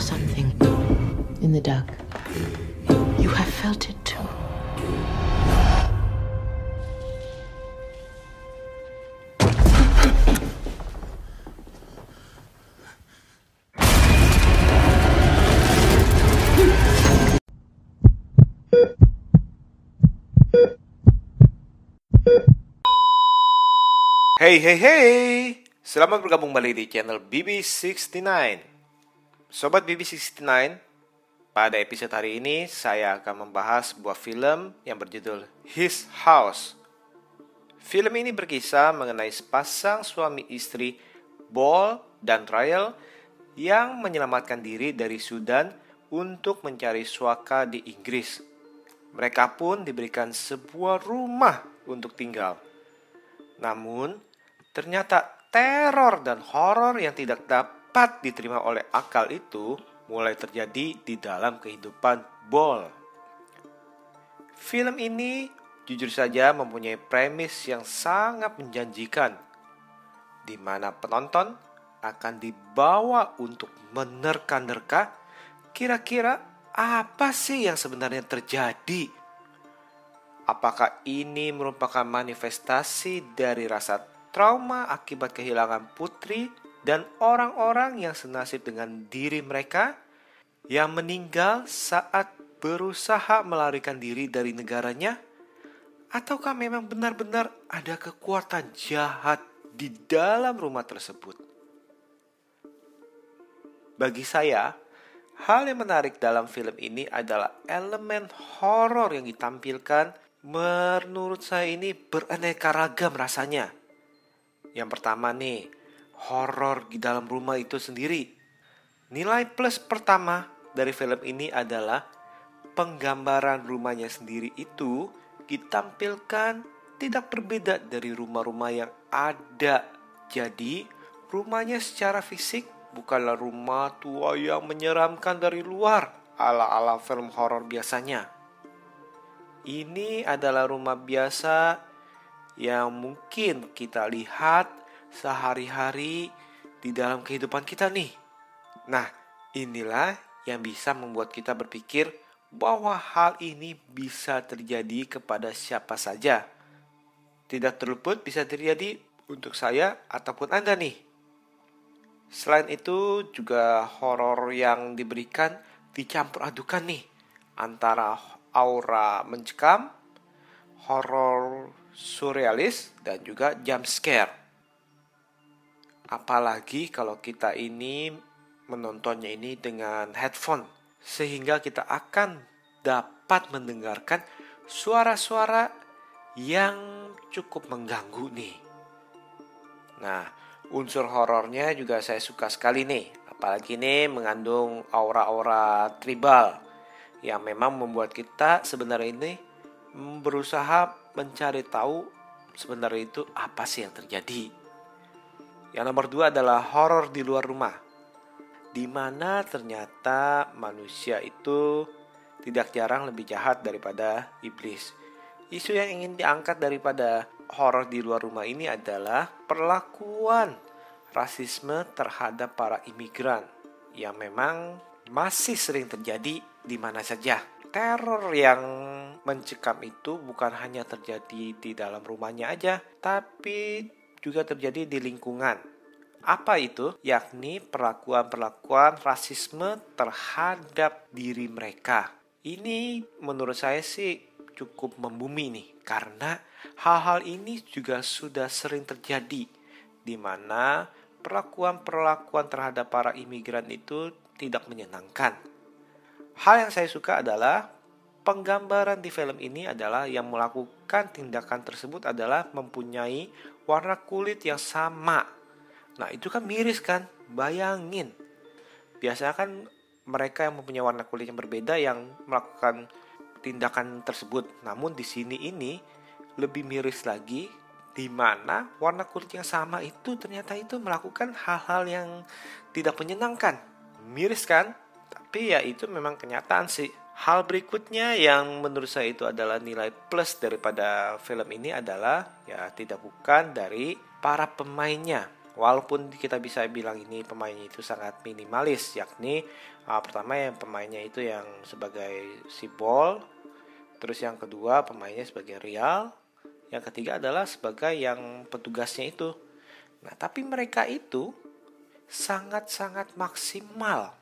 something in the dark. You have felt it too. Hey hey hey, selamat bergabung kembali di channel BB69 Sobat BB69, pada episode hari ini saya akan membahas sebuah film yang berjudul His House. Film ini berkisah mengenai sepasang suami istri Ball dan Ryle yang menyelamatkan diri dari Sudan untuk mencari suaka di Inggris. Mereka pun diberikan sebuah rumah untuk tinggal. Namun, ternyata teror dan horor yang tidak dapat diterima oleh akal itu mulai terjadi di dalam kehidupan Ball. Film ini jujur saja mempunyai premis yang sangat menjanjikan, di mana penonton akan dibawa untuk menerka-nerka kira-kira apa sih yang sebenarnya terjadi Apakah ini merupakan manifestasi dari rasa trauma akibat kehilangan putri dan orang-orang yang senasib dengan diri mereka yang meninggal saat berusaha melarikan diri dari negaranya? Ataukah memang benar-benar ada kekuatan jahat di dalam rumah tersebut? Bagi saya, hal yang menarik dalam film ini adalah elemen horor yang ditampilkan Menurut saya ini beraneka ragam rasanya. Yang pertama nih, horor di dalam rumah itu sendiri. Nilai plus pertama dari film ini adalah penggambaran rumahnya sendiri itu ditampilkan tidak berbeda dari rumah-rumah yang ada. Jadi, rumahnya secara fisik bukanlah rumah tua yang menyeramkan dari luar ala-ala film horor biasanya ini adalah rumah biasa yang mungkin kita lihat sehari-hari di dalam kehidupan kita nih. Nah, inilah yang bisa membuat kita berpikir bahwa hal ini bisa terjadi kepada siapa saja. Tidak terluput bisa terjadi untuk saya ataupun Anda nih. Selain itu juga horor yang diberikan dicampur adukan nih antara aura mencekam, horror surrealis, dan juga jump scare. Apalagi kalau kita ini menontonnya ini dengan headphone, sehingga kita akan dapat mendengarkan suara-suara yang cukup mengganggu nih. Nah, unsur horornya juga saya suka sekali nih, apalagi nih mengandung aura-aura tribal yang memang membuat kita sebenarnya ini berusaha mencari tahu sebenarnya itu apa sih yang terjadi. Yang nomor dua adalah horor di luar rumah, di mana ternyata manusia itu tidak jarang lebih jahat daripada iblis. Isu yang ingin diangkat daripada horor di luar rumah ini adalah perlakuan rasisme terhadap para imigran yang memang masih sering terjadi di mana saja. Teror yang mencekam itu bukan hanya terjadi di dalam rumahnya aja, tapi juga terjadi di lingkungan. Apa itu? Yakni perlakuan-perlakuan rasisme terhadap diri mereka. Ini menurut saya sih cukup membumi nih, karena hal-hal ini juga sudah sering terjadi di mana perlakuan-perlakuan terhadap para imigran itu tidak menyenangkan. Hal yang saya suka adalah penggambaran di film ini adalah yang melakukan tindakan tersebut adalah mempunyai warna kulit yang sama. Nah, itu kan miris kan? Bayangin. Biasanya kan mereka yang mempunyai warna kulit yang berbeda yang melakukan tindakan tersebut. Namun di sini ini lebih miris lagi di mana warna kulit yang sama itu ternyata itu melakukan hal-hal yang tidak menyenangkan. Miris kan? Tapi ya itu memang kenyataan sih. Hal berikutnya yang menurut saya itu adalah nilai plus daripada film ini adalah ya tidak bukan dari para pemainnya. walaupun kita bisa bilang ini pemainnya itu sangat minimalis yakni uh, pertama yang pemainnya itu yang sebagai si ball terus yang kedua pemainnya sebagai real yang ketiga adalah sebagai yang petugasnya itu nah tapi mereka itu sangat-sangat maksimal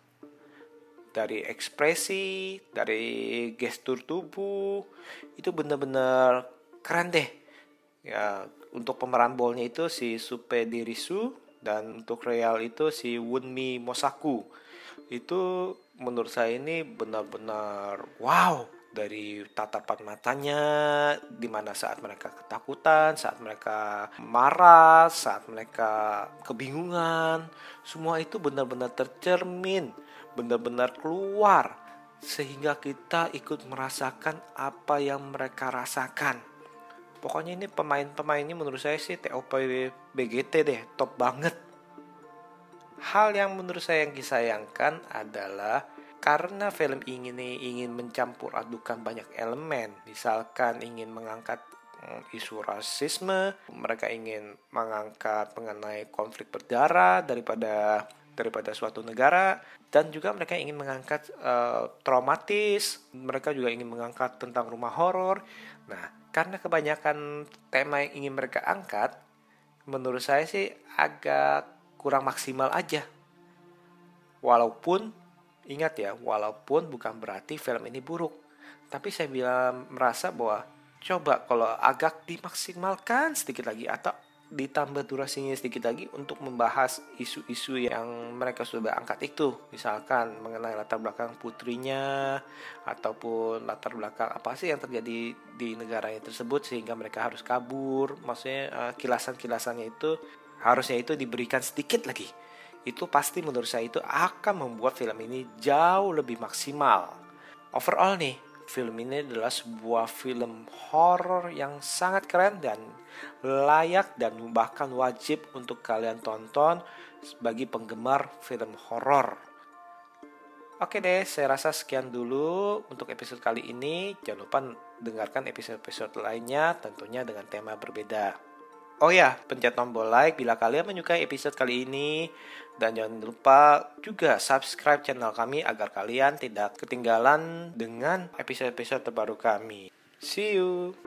dari ekspresi, dari gestur tubuh, itu benar-benar keren deh. Ya, untuk pemeran bolnya itu si Supe Dirisu dan untuk Real itu si Wunmi Mosaku. Itu menurut saya ini benar-benar wow dari tatapan matanya di mana saat mereka ketakutan, saat mereka marah, saat mereka kebingungan, semua itu benar-benar tercermin, benar-benar keluar sehingga kita ikut merasakan apa yang mereka rasakan. Pokoknya ini pemain-pemainnya menurut saya sih TOP BGT deh, top banget. Hal yang menurut saya yang disayangkan adalah karena film ini ingin mencampur adukan banyak elemen, misalkan ingin mengangkat mm, isu rasisme, mereka ingin mengangkat mengenai konflik berdarah daripada daripada suatu negara dan juga mereka ingin mengangkat uh, traumatis, mereka juga ingin mengangkat tentang rumah horor. Nah, karena kebanyakan tema yang ingin mereka angkat, menurut saya sih agak kurang maksimal aja. Walaupun Ingat ya, walaupun bukan berarti film ini buruk, tapi saya bilang merasa bahwa coba kalau agak dimaksimalkan sedikit lagi atau ditambah durasinya sedikit lagi untuk membahas isu-isu yang mereka sudah angkat itu. Misalkan mengenai latar belakang putrinya ataupun latar belakang apa sih yang terjadi di negaranya tersebut sehingga mereka harus kabur. Maksudnya uh, kilasan-kilasannya itu harusnya itu diberikan sedikit lagi. Itu pasti menurut saya itu akan membuat film ini jauh lebih maksimal. Overall nih, film ini adalah sebuah film horor yang sangat keren dan layak dan bahkan wajib untuk kalian tonton sebagai penggemar film horor. Oke deh, saya rasa sekian dulu untuk episode kali ini. Jangan lupa dengarkan episode-episode lainnya tentunya dengan tema berbeda. Oh ya, pencet tombol like bila kalian menyukai episode kali ini. Dan jangan lupa juga subscribe channel kami agar kalian tidak ketinggalan dengan episode-episode terbaru kami. See you!